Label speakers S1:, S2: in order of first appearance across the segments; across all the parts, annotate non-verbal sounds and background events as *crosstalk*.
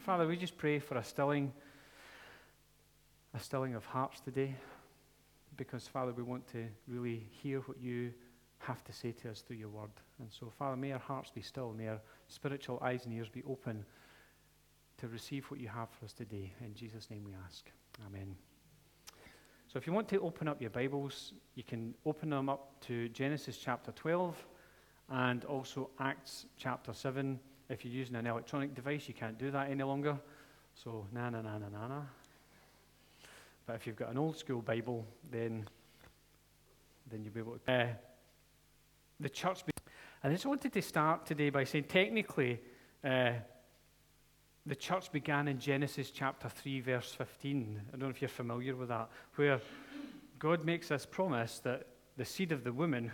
S1: Father, we just pray for a stilling, a stilling of hearts today, because, Father, we want to really hear what you have to say to us through your word. And so, Father, may our hearts be still, may our spiritual eyes and ears be open to receive what you have for us today. In Jesus' name we ask. Amen. So, if you want to open up your Bibles, you can open them up to Genesis chapter 12 and also Acts chapter 7. If you're using an electronic device, you can't do that any longer. So, na na na na na na. But if you've got an old school Bible, then, then you'll be able to. Uh, the church. Be- I just wanted to start today by saying technically, uh, the church began in Genesis chapter 3, verse 15. I don't know if you're familiar with that, where God makes this promise that the seed of the woman,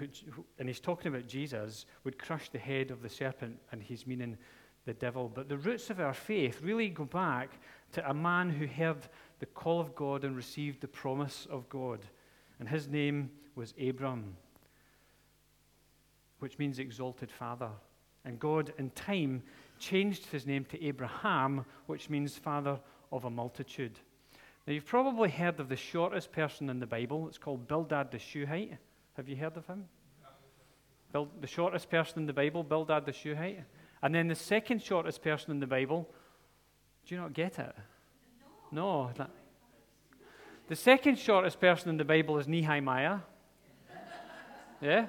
S1: and he's talking about Jesus, would crush the head of the serpent, and he's meaning the devil. But the roots of our faith really go back to a man who heard the call of God and received the promise of God. And his name was Abram, which means exalted father. And God, in time, changed his name to Abraham, which means father of a multitude. Now, you've probably heard of the shortest person in the Bible. It's called Bildad the Shuhite. Have you heard of him? The shortest person in the Bible, Bildad the Shuhite. And then the second shortest person in the Bible, do you not get it? No. no the second shortest person in the Bible is Nehemiah. Yeah?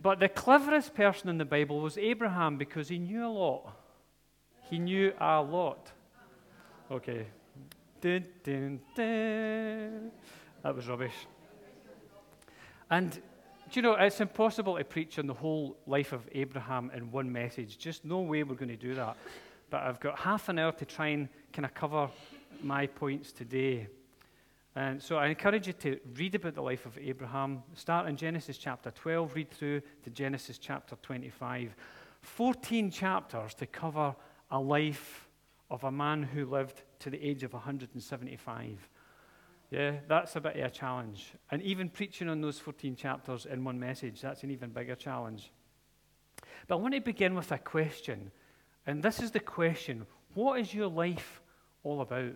S1: But the cleverest person in the Bible was Abraham because he knew a lot. He knew a lot. Okay. Dun, dun, dun. That was rubbish. And do you know, it's impossible to preach on the whole life of Abraham in one message. Just no way we're going to do that. But I've got half an hour to try and kind of cover my points today. And so I encourage you to read about the life of Abraham. Start in Genesis chapter 12, read through to Genesis chapter 25. 14 chapters to cover a life of a man who lived to the age of 175. Yeah, that's a bit of a challenge. And even preaching on those 14 chapters in one message, that's an even bigger challenge. But I want to begin with a question. And this is the question What is your life all about?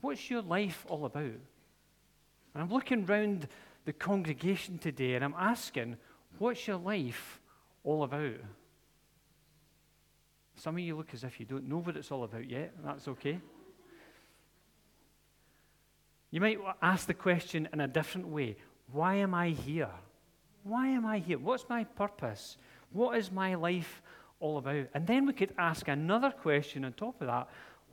S1: What's your life all about? And I'm looking round the congregation today and I'm asking, What's your life all about? Some of you look as if you don't know what it's all about yet. That's okay. You might ask the question in a different way Why am I here? Why am I here? What's my purpose? What is my life all about? And then we could ask another question on top of that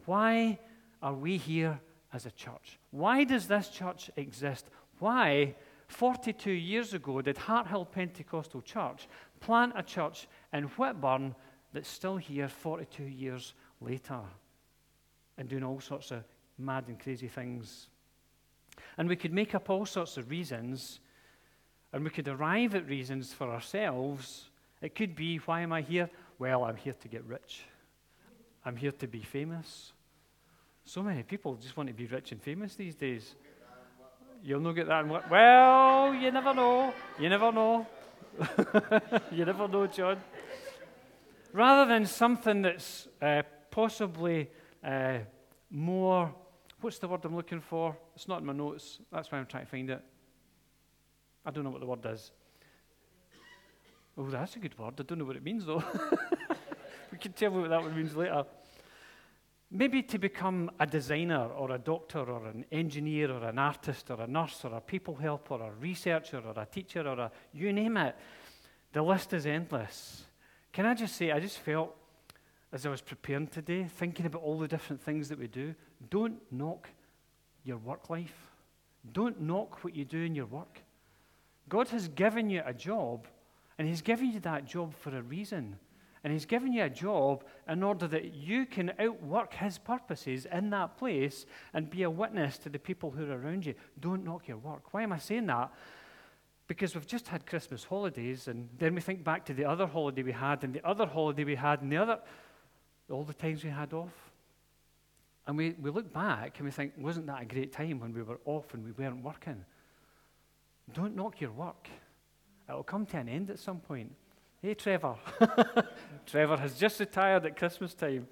S1: Why are we here as a church? Why does this church exist? Why, 42 years ago, did Harthill Pentecostal Church plant a church in Whitburn that's still here 42 years later and doing all sorts of mad and crazy things? And we could make up all sorts of reasons, and we could arrive at reasons for ourselves. It could be, why am I here? Well, I'm here to get rich. I'm here to be famous. So many people just want to be rich and famous these days. You'll not get that. Well, you never know. You never know. *laughs* you never know, John. Rather than something that's uh, possibly uh, more What's the word I'm looking for? It's not in my notes. That's why I'm trying to find it. I don't know what the word is. Oh, that's a good word. I don't know what it means, though. *laughs* we can tell you what that one means later. Maybe to become a designer or a doctor or an engineer or an artist or a nurse or a people helper or a researcher or a teacher or a you name it. The list is endless. Can I just say, I just felt as I was preparing today, thinking about all the different things that we do, don't knock your work life. Don't knock what you do in your work. God has given you a job, and He's given you that job for a reason. And He's given you a job in order that you can outwork His purposes in that place and be a witness to the people who are around you. Don't knock your work. Why am I saying that? Because we've just had Christmas holidays, and then we think back to the other holiday we had, and the other holiday we had, and the other all the times we had off. And we, we look back and we think, wasn't that a great time when we were off and we weren't working? Don't knock your work. It'll come to an end at some point. Hey, Trevor. *laughs* Trevor has just retired at Christmas time.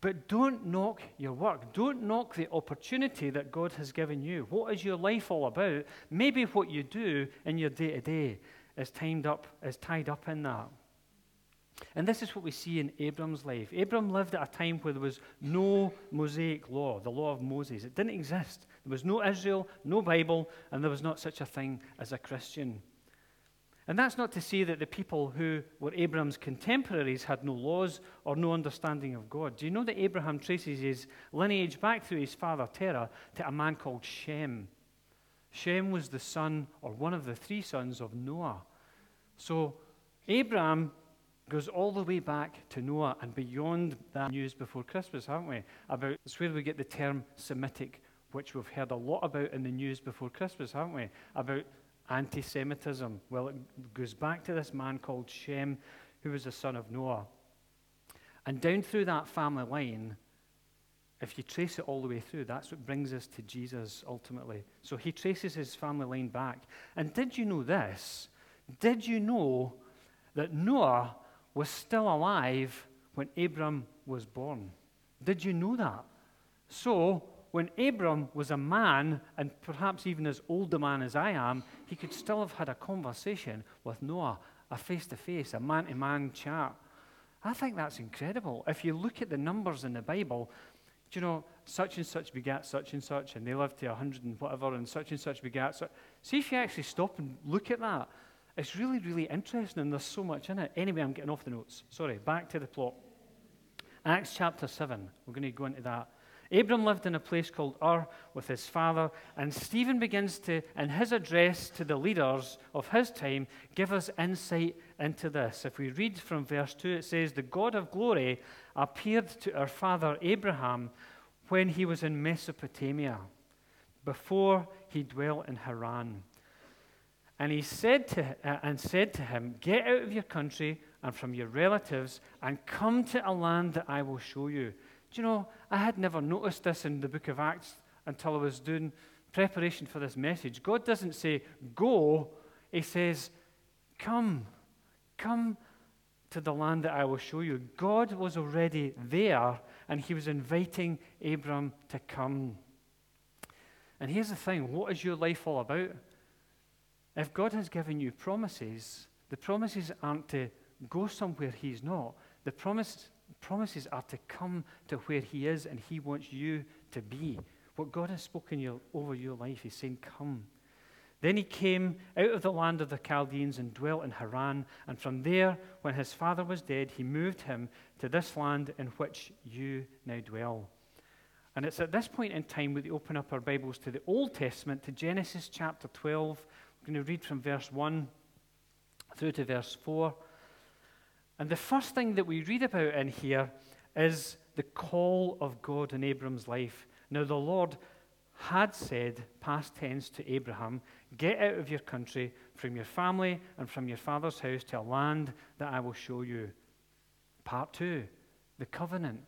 S1: But don't knock your work. Don't knock the opportunity that God has given you. What is your life all about? Maybe what you do in your day to day is tied up, is tied up in that. And this is what we see in Abram's life. Abram lived at a time where there was no Mosaic law, the law of Moses. It didn't exist. There was no Israel, no Bible, and there was not such a thing as a Christian. And that's not to say that the people who were Abram's contemporaries had no laws or no understanding of God. Do you know that Abraham traces his lineage back through his father Terah to a man called Shem? Shem was the son, or one of the three sons of Noah. So Abraham goes all the way back to Noah and beyond that news before Christmas, haven't we? About it's where we get the term Semitic, which we've heard a lot about in the news before Christmas, haven't we? About anti Semitism. Well, it goes back to this man called Shem, who was the son of Noah. And down through that family line, if you trace it all the way through, that's what brings us to Jesus ultimately. So he traces his family line back. And did you know this? Did you know that Noah was still alive when Abram was born? Did you know that? So, when Abram was a man, and perhaps even as old a man as I am, he could still have had a conversation with Noah, a face to face, a man to man chat. I think that's incredible. If you look at the numbers in the Bible, do you know, such and such begat such and such, and they lived to a hundred and whatever, and such and such begat such. See if you actually stop and look at that. It's really, really interesting, and there's so much in it. Anyway, I'm getting off the notes. Sorry, back to the plot. Acts chapter 7. We're going to go into that. Abram lived in a place called Ur with his father, and Stephen begins to, in his address to the leaders of his time, give us insight into this. If we read from verse 2, it says, The God of glory appeared to our father Abraham when he was in Mesopotamia, before he dwelt in Haran. And he said to, uh, and said to him, Get out of your country and from your relatives and come to a land that I will show you. Do you know, I had never noticed this in the book of Acts until I was doing preparation for this message. God doesn't say, go, He says, come. Come to the land that I will show you. God was already there, and He was inviting Abram to come. And here's the thing what is your life all about? If God has given you promises, the promises aren't to go somewhere He's not. The promise promises are to come to where He is and He wants you to be. What God has spoken your, over your life, He's saying, Come. Then he came out of the land of the Chaldeans and dwelt in Haran. And from there, when his father was dead, he moved him to this land in which you now dwell. And it's at this point in time we open up our Bibles to the Old Testament, to Genesis chapter 12. Going to read from verse 1 through to verse 4. And the first thing that we read about in here is the call of God in Abram's life. Now, the Lord had said, past tense, to Abraham, Get out of your country, from your family, and from your father's house to a land that I will show you. Part two, the covenant.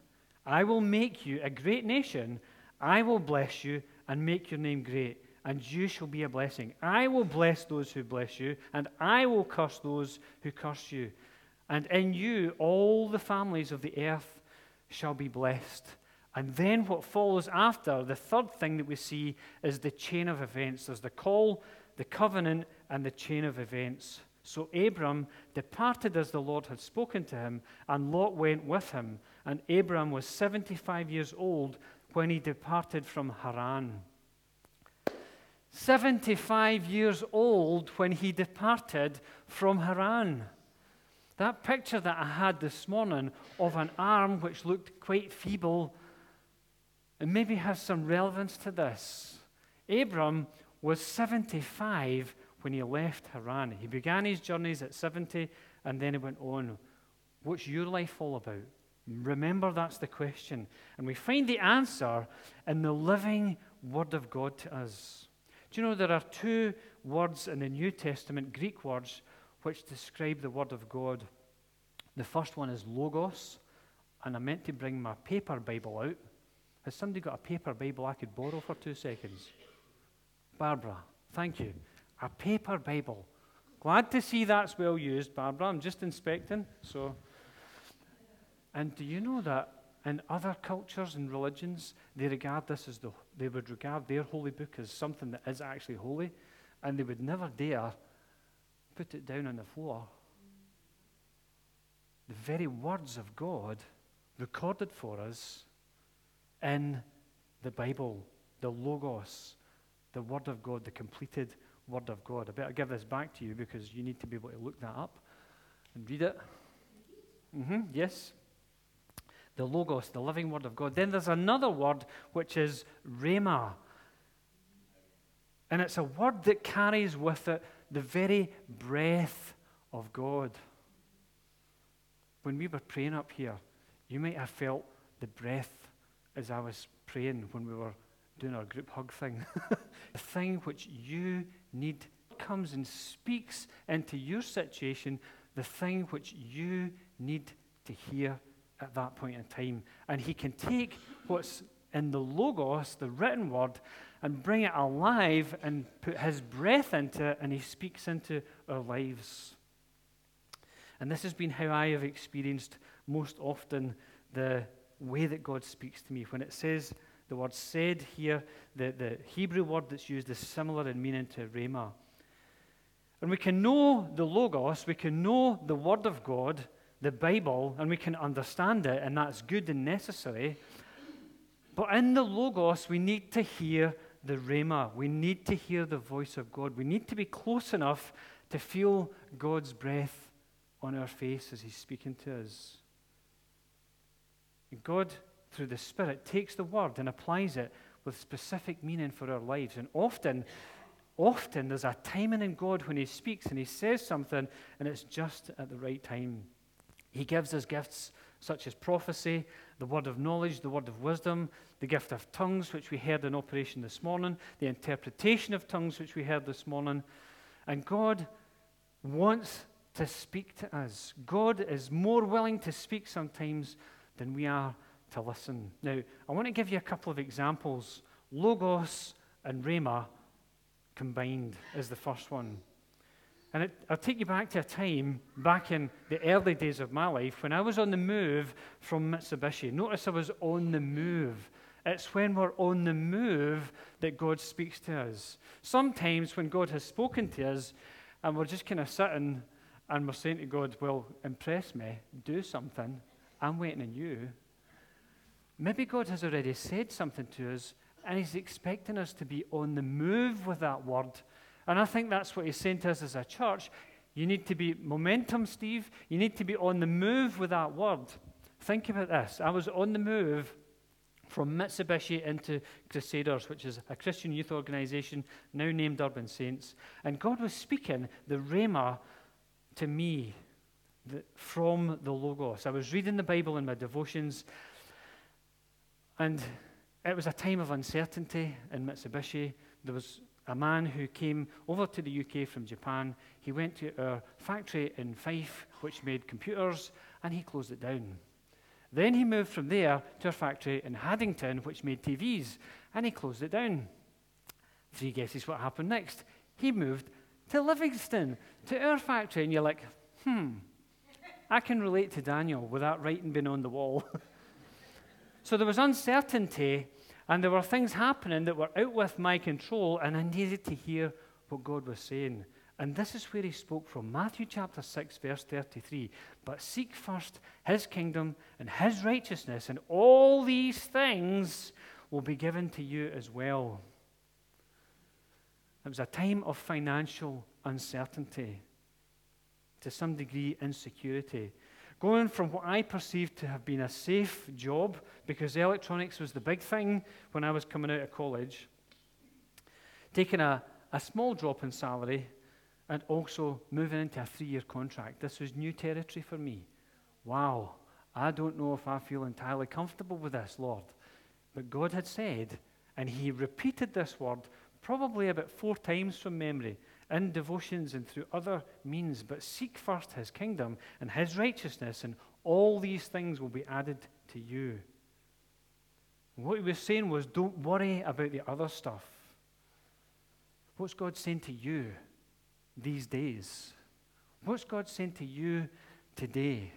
S1: I will make you a great nation. I will bless you and make your name great, and you shall be a blessing. I will bless those who bless you, and I will curse those who curse you and in you all the families of the earth shall be blessed. And then what follows after, the third thing that we see is the chain of events. There's the call, the covenant, and the chain of events. So Abram departed as the Lord had spoken to him, and Lot went with him. And Abram was 75 years old when he departed from Haran. 75 years old when he departed from Haran. That picture that I had this morning of an arm which looked quite feeble, and maybe has some relevance to this. Abram was 75 when he left Haran. He began his journeys at 70 and then he went on. What's your life all about? Remember, that's the question. And we find the answer in the living Word of God to us. Do you know there are two words in the New Testament, Greek words, which describe the Word of God. The first one is Logos, and I meant to bring my paper Bible out. Has somebody got a paper Bible I could borrow for two seconds? Barbara, thank you. A paper Bible. Glad to see that's well used, Barbara. I'm just inspecting. So, and do you know that in other cultures and religions, they regard this as the, they would regard their holy book as something that is actually holy, and they would never dare put it down on the floor. The very words of God recorded for us in the Bible, the Logos, the Word of God, the completed Word of God. I better give this back to you because you need to be able to look that up and read it. Mm-hmm, yes. The Logos, the living Word of God. Then there's another word which is Rhema. And it's a word that carries with it the very breath of God. When we were praying up here, you might have felt the breath as I was praying when we were doing our group hug thing. *laughs* the thing which you need comes and speaks into your situation, the thing which you need to hear at that point in time. And He can take what's in the Logos, the written word, and bring it alive and put His breath into it, and He speaks into our lives. And this has been how I have experienced most often the way that God speaks to me. When it says the word said here, the, the Hebrew word that's used is similar in meaning to rhema. And we can know the Logos, we can know the Word of God, the Bible, and we can understand it, and that's good and necessary. But in the Logos, we need to hear the Rhema. We need to hear the voice of God. We need to be close enough to feel God's breath on our face as He's speaking to us. God, through the Spirit, takes the word and applies it with specific meaning for our lives. And often, often there's a timing in God when He speaks and He says something, and it's just at the right time. He gives us gifts such as prophecy, the word of knowledge, the word of wisdom, the gift of tongues, which we heard in operation this morning, the interpretation of tongues, which we heard this morning. And God wants to speak to us. God is more willing to speak sometimes than we are to listen. Now, I want to give you a couple of examples. Logos and Rhema combined is the first one. And it, I'll take you back to a time back in the early days of my life when I was on the move from Mitsubishi. Notice I was on the move. It's when we're on the move that God speaks to us. Sometimes when God has spoken to us and we're just kind of sitting and we're saying to God, Well, impress me, do something, I'm waiting on you. Maybe God has already said something to us and He's expecting us to be on the move with that word. And I think that's what He's saying to us as a church. You need to be momentum, Steve. You need to be on the move with that word. Think about this. I was on the move from Mitsubishi into Crusaders, which is a Christian youth organization now named Urban Saints. And God was speaking the Rhema to me the, from the Logos. I was reading the Bible in my devotions, and it was a time of uncertainty in Mitsubishi. There was a man who came over to the UK from Japan. He went to our factory in Fife, which made computers, and he closed it down. Then he moved from there to our factory in Haddington, which made TVs, and he closed it down. Three guesses what happened next. He moved to Livingston, to our factory, and you're like, hmm, I can relate to Daniel with that writing being on the wall. *laughs* so there was uncertainty, and there were things happening that were out with my control, and I needed to hear what God was saying. And this is where he spoke from Matthew chapter 6, verse 33. But seek first his kingdom and his righteousness, and all these things will be given to you as well. It was a time of financial uncertainty, to some degree, insecurity. Going from what I perceived to have been a safe job, because electronics was the big thing when I was coming out of college, taking a, a small drop in salary and also moving into a three year contract. This was new territory for me. Wow, I don't know if I feel entirely comfortable with this, Lord. But God had said, and He repeated this word probably about four times from memory in devotions and through other means, but seek first his kingdom and his righteousness, and all these things will be added to you. what he was saying was don't worry about the other stuff. What's God saying to you these days? What's God saying to you today?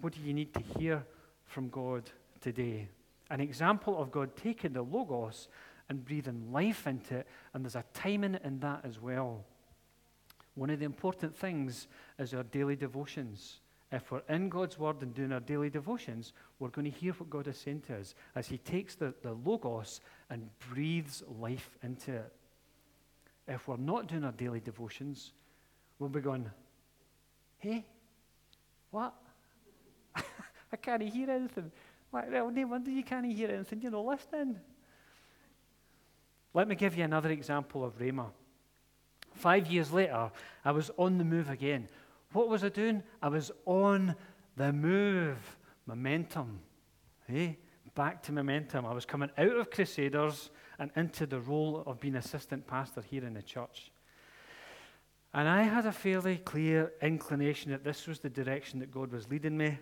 S1: What do you need to hear from God today. An example of God taking the Logos and breathing life into it, and there's a timing in that as well. One of the important things is our daily devotions. If we're in God's Word and doing our daily devotions, we're going to hear what God is saying to us as He takes the, the Logos and breathes life into it. If we're not doing our daily devotions, we'll be going, hey, what? *laughs* I can't hear anything. Like, well, no wonder you can't hear anything. You're not listening. Let me give you another example of Rhema. Five years later, I was on the move again. What was I doing? I was on the move. Momentum. Hey, back to momentum. I was coming out of Crusaders and into the role of being assistant pastor here in the church. And I had a fairly clear inclination that this was the direction that God was leading me.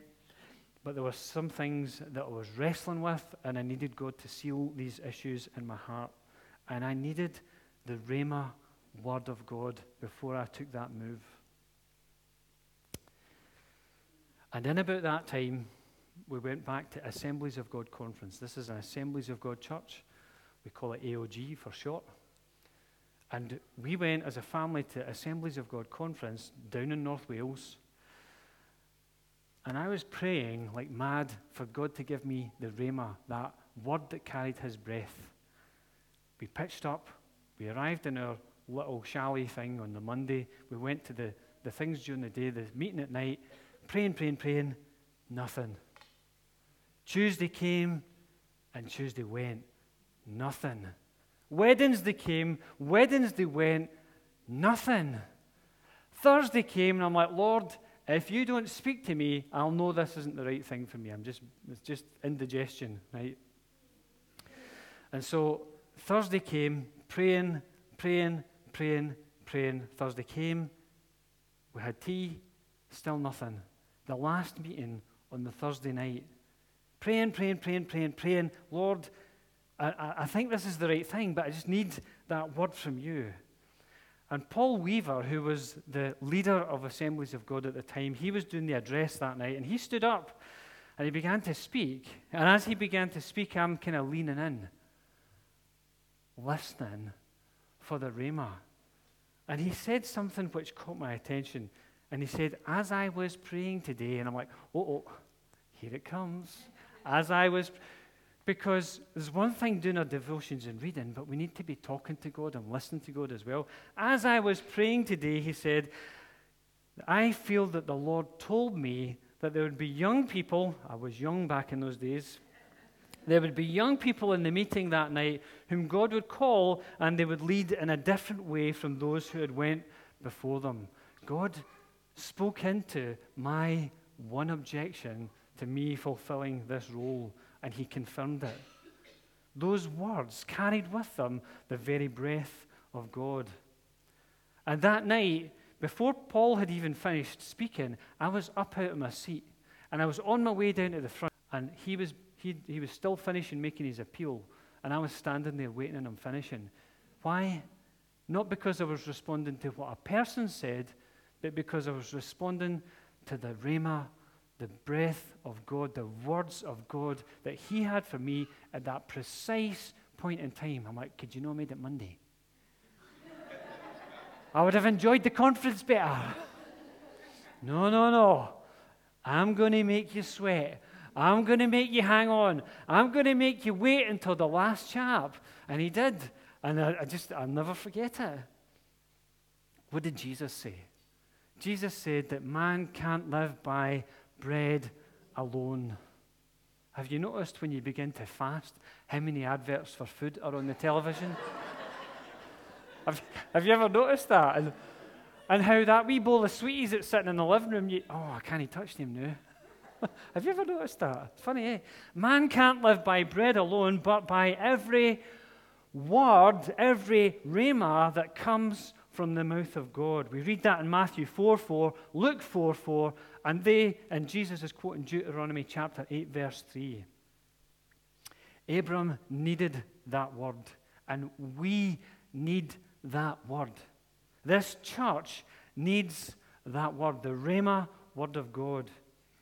S1: But there were some things that I was wrestling with, and I needed God to seal these issues in my heart. And I needed the Rhema word of God before I took that move. And in about that time, we went back to Assemblies of God conference. This is an Assemblies of God church. We call it AOG for short. And we went as a family to Assemblies of God conference down in North Wales. And I was praying like mad for God to give me the Rhema, that word that carried his breath. We pitched up, we arrived in our little chalet thing on the Monday. We went to the, the things during the day, the meeting at night, praying, praying, praying, nothing. Tuesday came and Tuesday went, nothing. Wednesday came, Wednesday went, nothing. Thursday came and I'm like, Lord, if you don't speak to me, I'll know this isn't the right thing for me. I'm just, it's just indigestion, right? And so Thursday came, praying, praying, praying, praying. Thursday came, we had tea, still nothing. The last meeting on the Thursday night, praying, praying, praying, praying, praying. Lord, I, I think this is the right thing, but I just need that word from you. And Paul Weaver, who was the leader of Assemblies of God at the time, he was doing the address that night, and he stood up and he began to speak. And as he began to speak, I'm kind of leaning in, listening for the Rhema. And he said something which caught my attention. And he said, As I was praying today, and I'm like, oh, oh, here it comes. As I was because there's one thing doing our devotions and reading, but we need to be talking to God and listening to God as well. As I was praying today, he said, I feel that the Lord told me that there would be young people, I was young back in those days, there would be young people in the meeting that night whom God would call and they would lead in a different way from those who had went before them. God spoke into my one objection to me fulfilling this role and he confirmed it. Those words carried with them the very breath of God. And that night, before Paul had even finished speaking, I was up out of my seat and I was on my way down to the front, and he was, he, he was still finishing making his appeal, and I was standing there waiting on him finishing. Why? Not because I was responding to what a person said, but because I was responding to the Rhema the breath of God, the words of God that He had for me at that precise point in time. I'm like, could you not made it Monday? I would have enjoyed the conference better. No, no, no. I'm going to make you sweat. I'm going to make you hang on. I'm going to make you wait until the last chap. And he did. And I, I just, I'll never forget it. What did Jesus say? Jesus said that man can't live by bread alone. Have you noticed when you begin to fast how many adverts for food are on the television? *laughs* have, have you ever noticed that? And, and how that wee bowl of sweeties that's sitting in the living room, you, oh, I can't touch them now. *laughs* have you ever noticed that? Funny, eh? Man can't live by bread alone, but by every word, every rhema that comes from the mouth of God. We read that in Matthew 4 4, Luke 4 4, and they, and Jesus is quoting Deuteronomy chapter 8, verse 3. Abram needed that word, and we need that word. This church needs that word, the Rhema word of God.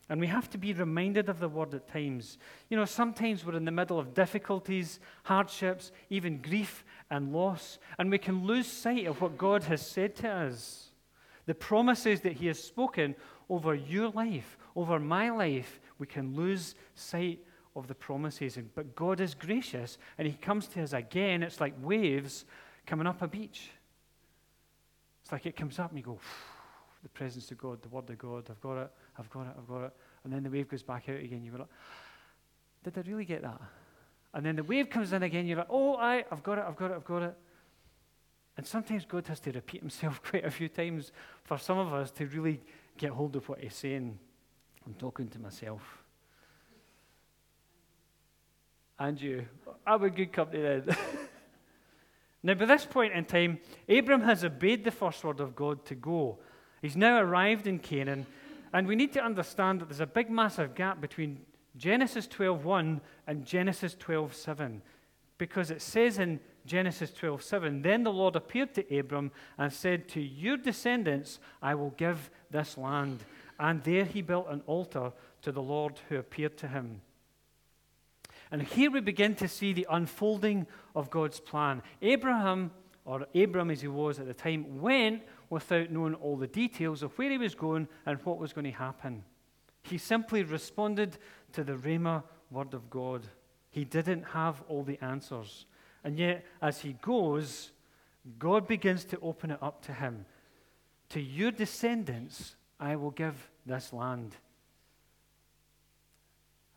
S1: And we have to be reminded of the word at times. You know, sometimes we're in the middle of difficulties, hardships, even grief and loss, and we can lose sight of what God has said to us. The promises that He has spoken over your life, over my life, we can lose sight of the promises. But God is gracious, and He comes to us again. It's like waves coming up a beach. It's like it comes up, and you go, the presence of God, the Word of God, I've got it. I've got it, I've got it. And then the wave goes back out again. You're like, did I really get that? And then the wave comes in again. You're like, oh, I, I've got it, I've got it, I've got it. And sometimes God has to repeat himself *laughs* quite a few times for some of us to really get hold of what he's saying. I'm talking to myself. And you. I'm a good company then. *laughs* now, by this point in time, Abram has obeyed the first word of God to go. He's now arrived in Canaan, and we need to understand that there's a big, massive gap between Genesis 12:1 and Genesis 12:7, because it says in Genesis 12:7, then the Lord appeared to Abram and said, "To your descendants I will give this land." And there he built an altar to the Lord who appeared to him. And here we begin to see the unfolding of God's plan. Abraham, or Abram as he was at the time, went without knowing all the details of where he was going and what was going to happen. He simply responded to the Rhema word of God. He didn't have all the answers. And yet, as he goes, God begins to open it up to him. To your descendants, I will give this land.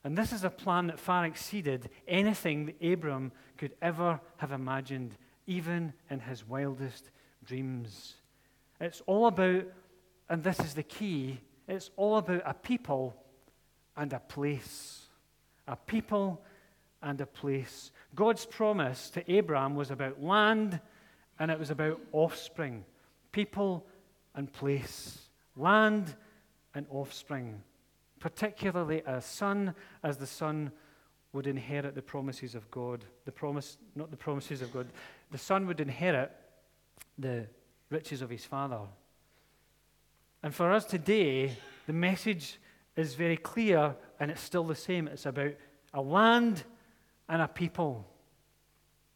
S1: And this is a plan that far exceeded anything that Abram could ever have imagined, even in his wildest dreams. It's all about, and this is the key, it's all about a people and a place. A people and a place. God's promise to Abraham was about land and it was about offspring. People and place. Land and offspring. Particularly a son, as the son would inherit the promises of God. The promise, not the promises of God. The son would inherit the riches of his father. And for us today, the message is very clear and it's still the same. It's about a land and a people.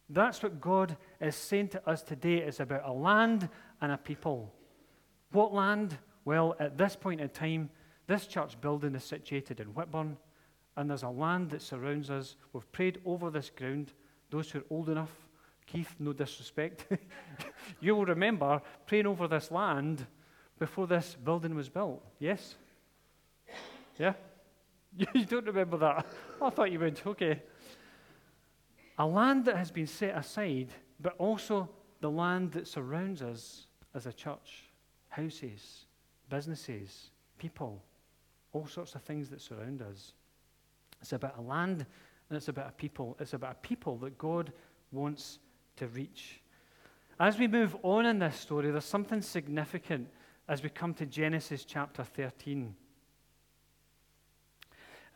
S1: That's what God is saying to us today. It's about a land and a people. What land? Well, at this point in time, this church building is situated in Whitburn, and there's a land that surrounds us. We've prayed over this ground. Those who are old enough Keith, no disrespect, *laughs* you will remember praying over this land before this building was built. Yes? Yeah? *laughs* You don't remember that? I thought you would. Okay. A land that has been set aside, but also the land that surrounds us as a church houses, businesses, people, all sorts of things that surround us. It's about a land and it's about a people. It's about a people that God wants to reach. As we move on in this story, there's something significant as we come to Genesis chapter 13.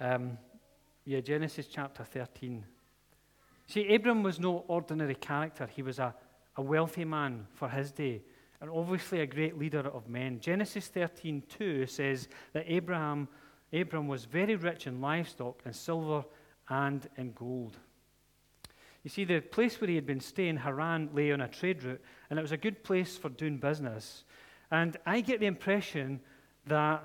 S1: Um, yeah, Genesis chapter 13. See, Abram was no ordinary character. He was a, a wealthy man for his day, and obviously a great leader of men. Genesis 13 2 says that Abraham, Abram was very rich in livestock, in silver, and in gold. You see, the place where he had been staying, Haran, lay on a trade route, and it was a good place for doing business. And I get the impression that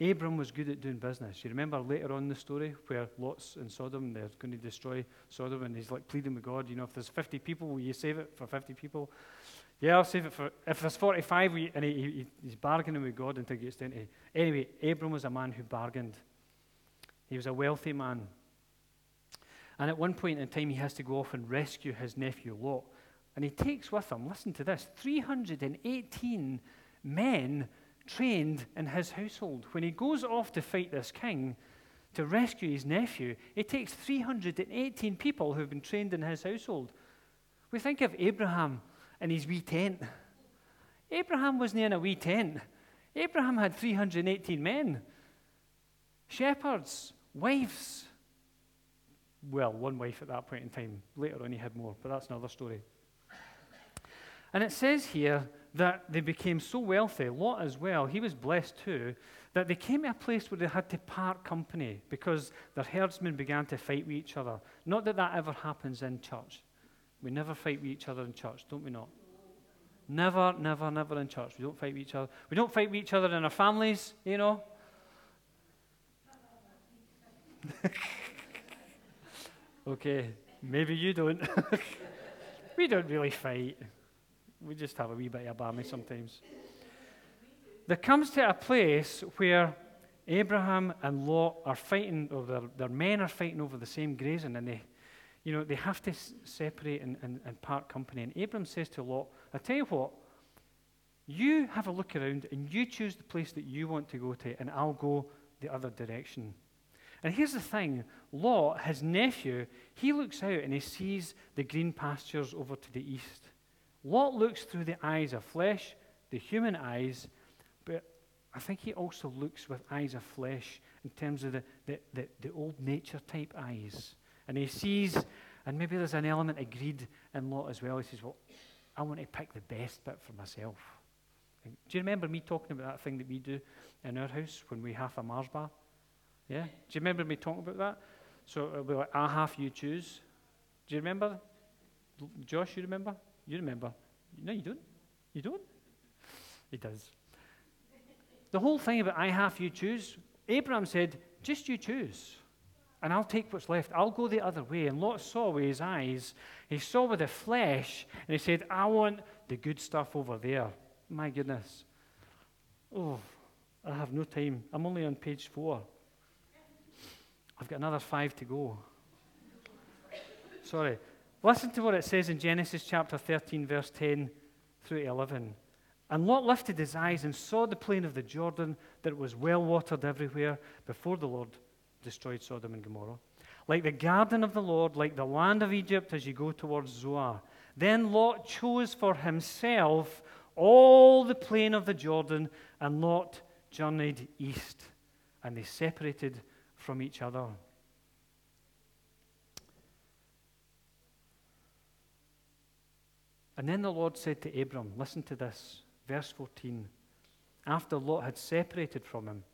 S1: Abram was good at doing business. You remember later on in the story where Lot's in Sodom, they're going to destroy Sodom, and he's like pleading with God, you know, if there's 50 people, will you save it for 50 people? Yeah, I'll save it for, if there's 45, we, and he, he, he's bargaining with God until he gets to Anyway, Abram was a man who bargained. He was a wealthy man. And at one point in time, he has to go off and rescue his nephew Lot. And he takes with him, listen to this, 318 men trained in his household. When he goes off to fight this king to rescue his nephew, he takes 318 people who have been trained in his household. We think of Abraham and his wee tent. Abraham wasn't in a wee tent. Abraham had 318 men, shepherds, wives, well, one wife at that point in time. Later on, he had more, but that's another story. And it says here that they became so wealthy, Lot as well, he was blessed too, that they came to a place where they had to part company because their herdsmen began to fight with each other. Not that that ever happens in church. We never fight with each other in church, don't we not? Never, never, never in church. We don't fight with each other. We don't fight with each other in our families, you know. *laughs* okay, maybe you don't. *laughs* we don't really fight. We just have a wee bit of barmy sometimes. There comes to a place where Abraham and Lot are fighting, or their, their men are fighting over the same grazing, and they, you know, they have to s- separate and, and, and part company. And Abram says to Lot, I tell you what, you have a look around and you choose the place that you want to go to, and I'll go the other direction. And here's the thing Lot, his nephew, he looks out and he sees the green pastures over to the east. Lot looks through the eyes of flesh, the human eyes, but I think he also looks with eyes of flesh in terms of the, the, the, the old nature type eyes. And he sees, and maybe there's an element of greed in Lot as well. He says, Well, I want to pick the best bit for myself. Do you remember me talking about that thing that we do in our house when we have a Mars bar? Yeah? Do you remember me talking about that? So it'll be like, I half, you choose. Do you remember? Josh, you remember? You remember. No, you don't. You don't? He does. The whole thing about I half, you choose, Abraham said, just you choose. And I'll take what's left. I'll go the other way. And Lot saw with his eyes. He saw with the flesh, and he said, I want the good stuff over there. My goodness. Oh, I have no time. I'm only on page four. I've got another five to go. Sorry. Listen to what it says in Genesis chapter 13, verse 10 through 11. And Lot lifted his eyes and saw the plain of the Jordan, that was well watered everywhere before the Lord destroyed Sodom and Gomorrah. Like the garden of the Lord, like the land of Egypt as you go towards Zoar. Then Lot chose for himself all the plain of the Jordan, and Lot journeyed east, and they separated from each other. And then the Lord said to Abram, Listen to this, verse 14. After Lot had separated from him,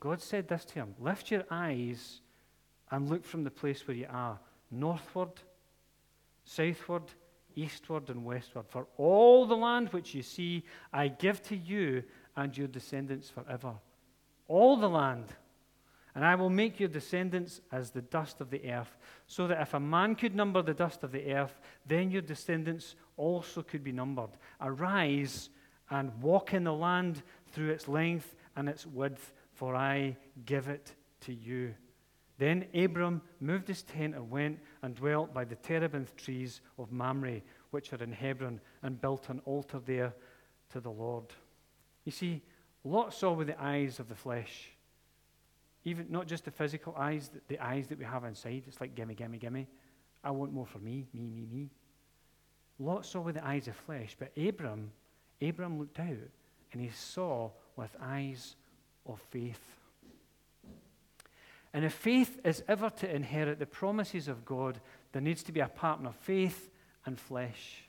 S1: God said this to him Lift your eyes and look from the place where you are, northward, southward, eastward, and westward. For all the land which you see, I give to you and your descendants forever. All the land. And I will make your descendants as the dust of the earth, so that if a man could number the dust of the earth, then your descendants also could be numbered. Arise and walk in the land through its length and its width, for I give it to you. Then Abram moved his tent and went and dwelt by the terebinth trees of Mamre, which are in Hebron, and built an altar there to the Lord. You see, Lot saw with the eyes of the flesh even not just the physical eyes, the eyes that we have inside. It's like, gimme, gimme, gimme. I want more for me, me, me, me. Lot saw with the eyes of flesh, but Abram, Abram looked out and he saw with eyes of faith. And if faith is ever to inherit the promises of God, there needs to be a partner of faith and flesh.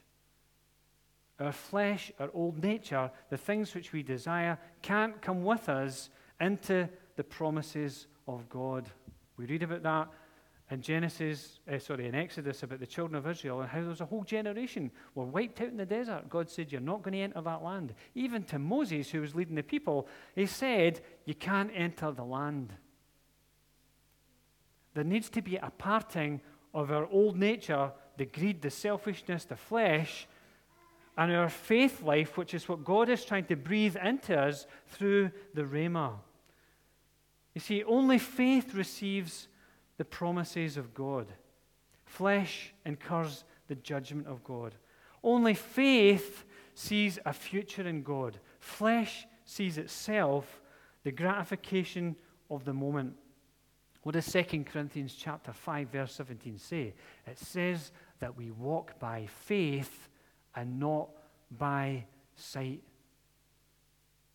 S1: Our flesh, our old nature, the things which we desire, can't come with us into the promises of God. We read about that in Genesis, uh, sorry, in Exodus about the children of Israel and how there was a whole generation were wiped out in the desert. God said, You're not going to enter that land. Even to Moses, who was leading the people, he said, You can't enter the land. There needs to be a parting of our old nature, the greed, the selfishness, the flesh, and our faith life, which is what God is trying to breathe into us through the Rhema. You see, only faith receives the promises of God. Flesh incurs the judgment of God. Only faith sees a future in God. Flesh sees itself the gratification of the moment. What does 2 Corinthians chapter 5 verse 17 say? It says that we walk by faith and not by sight.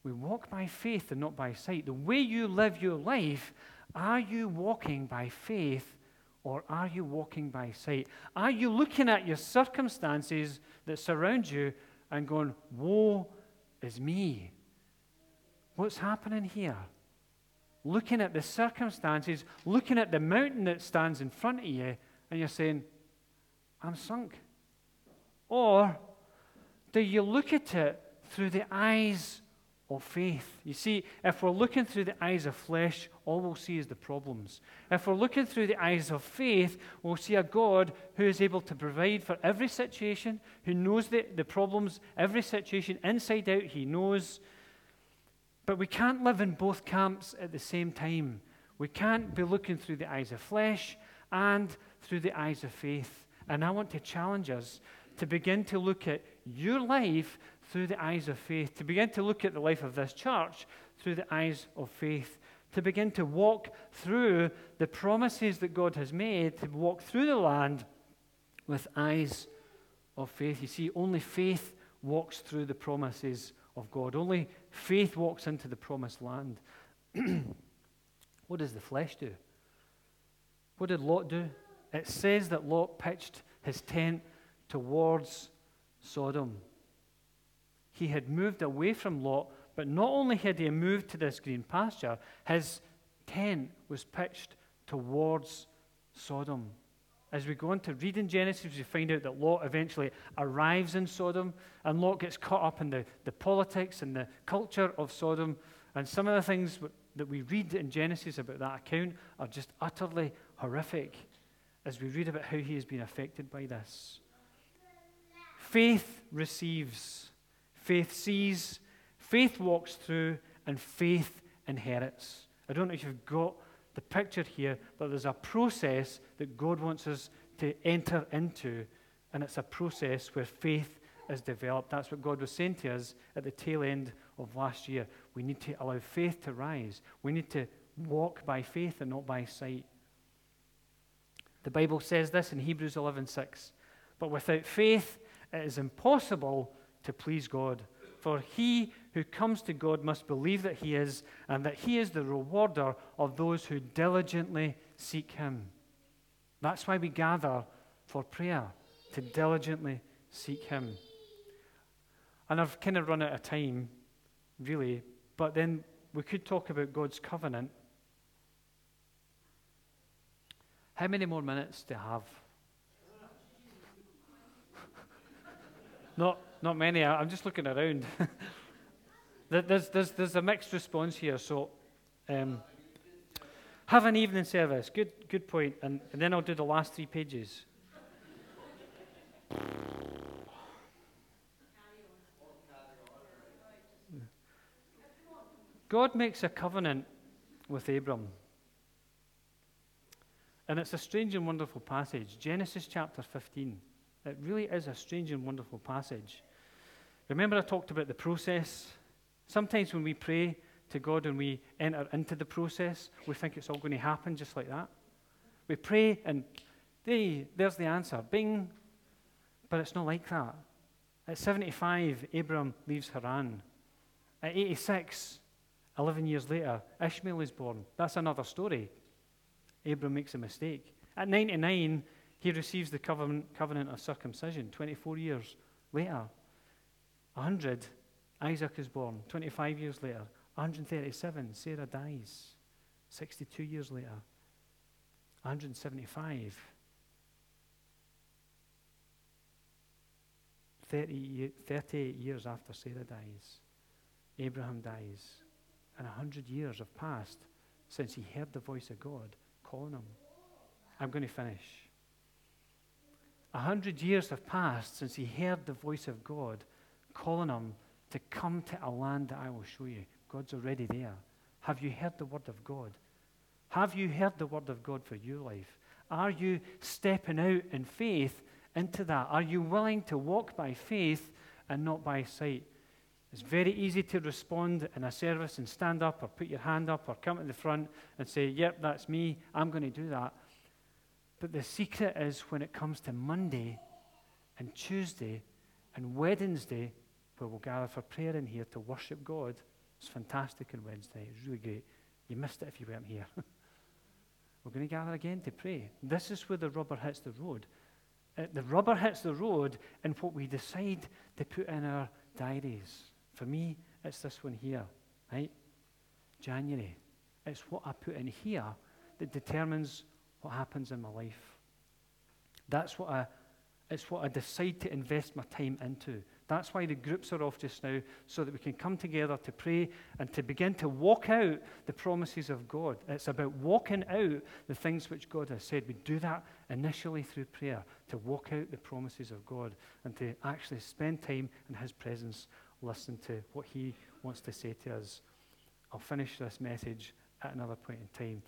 S1: We walk by faith and not by sight. The way you live your life, are you walking by faith or are you walking by sight? Are you looking at your circumstances that surround you and going, Woe is me. What's happening here? Looking at the circumstances, looking at the mountain that stands in front of you, and you're saying, I'm sunk. Or do you look at it through the eyes of faith. You see, if we're looking through the eyes of flesh, all we'll see is the problems. If we're looking through the eyes of faith, we'll see a God who is able to provide for every situation, who knows the, the problems, every situation inside out, he knows. But we can't live in both camps at the same time. We can't be looking through the eyes of flesh and through the eyes of faith. And I want to challenge us to begin to look at your life through the eyes of faith, to begin to look at the life of this church through the eyes of faith, to begin to walk through the promises that God has made, to walk through the land with eyes of faith. You see, only faith walks through the promises of God, only faith walks into the promised land. *clears throat* what does the flesh do? What did Lot do? It says that Lot pitched his tent towards Sodom he had moved away from Lot, but not only had he moved to this green pasture, his tent was pitched towards Sodom. As we go on to read in Genesis, we find out that Lot eventually arrives in Sodom, and Lot gets caught up in the, the politics and the culture of Sodom. And some of the things that we read in Genesis about that account are just utterly horrific as we read about how he has been affected by this. Faith receives Faith sees, faith walks through, and faith inherits. I don't know if you've got the picture here, but there's a process that God wants us to enter into, and it's a process where faith is developed. That's what God was saying to us at the tail end of last year. We need to allow faith to rise. We need to walk by faith and not by sight. The Bible says this in Hebrews 11:6. But without faith, it is impossible to please God. For he who comes to God must believe that he is, and that he is the rewarder of those who diligently seek him. That's why we gather for prayer, to diligently seek him. And I've kind of run out of time, really, but then we could talk about God's covenant. How many more minutes do I have? *laughs* Not not many. I'm just looking around. *laughs* there's, there's, there's a mixed response here. So, um, have an evening service. Good, good point. And, and then I'll do the last three pages. God makes a covenant with Abram. And it's a strange and wonderful passage. Genesis chapter 15. It really is a strange and wonderful passage. Remember, I talked about the process? Sometimes when we pray to God and we enter into the process, we think it's all going to happen just like that. We pray and hey, there's the answer. Bing. But it's not like that. At 75, Abram leaves Haran. At 86, 11 years later, Ishmael is born. That's another story. Abram makes a mistake. At 99, he receives the covenant, covenant of circumcision 24 years later. 100, Isaac is born. 25 years later, 137, Sarah dies. 62 years later, 175, 30, 38 years after Sarah dies, Abraham dies. And 100 years have passed since he heard the voice of God calling him. I'm going to finish. A hundred years have passed since he heard the voice of God calling him to come to a land that I will show you. God's already there. Have you heard the word of God? Have you heard the word of God for your life? Are you stepping out in faith into that? Are you willing to walk by faith and not by sight? It's very easy to respond in a service and stand up or put your hand up or come to the front and say, Yep, that's me. I'm going to do that. But the secret is when it comes to Monday and Tuesday and Wednesday, where we'll gather for prayer in here to worship God. It's fantastic on Wednesday. It's really great. You missed it if you weren't here. *laughs* We're going to gather again to pray. This is where the rubber hits the road. uh, the rubber hits the road in what we decide to put in our diaries. For me, it's this one here, right? January. It's what I put in here that determines what happens in my life. That's what I, it's what I decide to invest my time into. That's why the groups are off just now, so that we can come together to pray and to begin to walk out the promises of God. It's about walking out the things which God has said. We do that initially through prayer, to walk out the promises of God and to actually spend time in His presence, listen to what He wants to say to us. I'll finish this message at another point in time.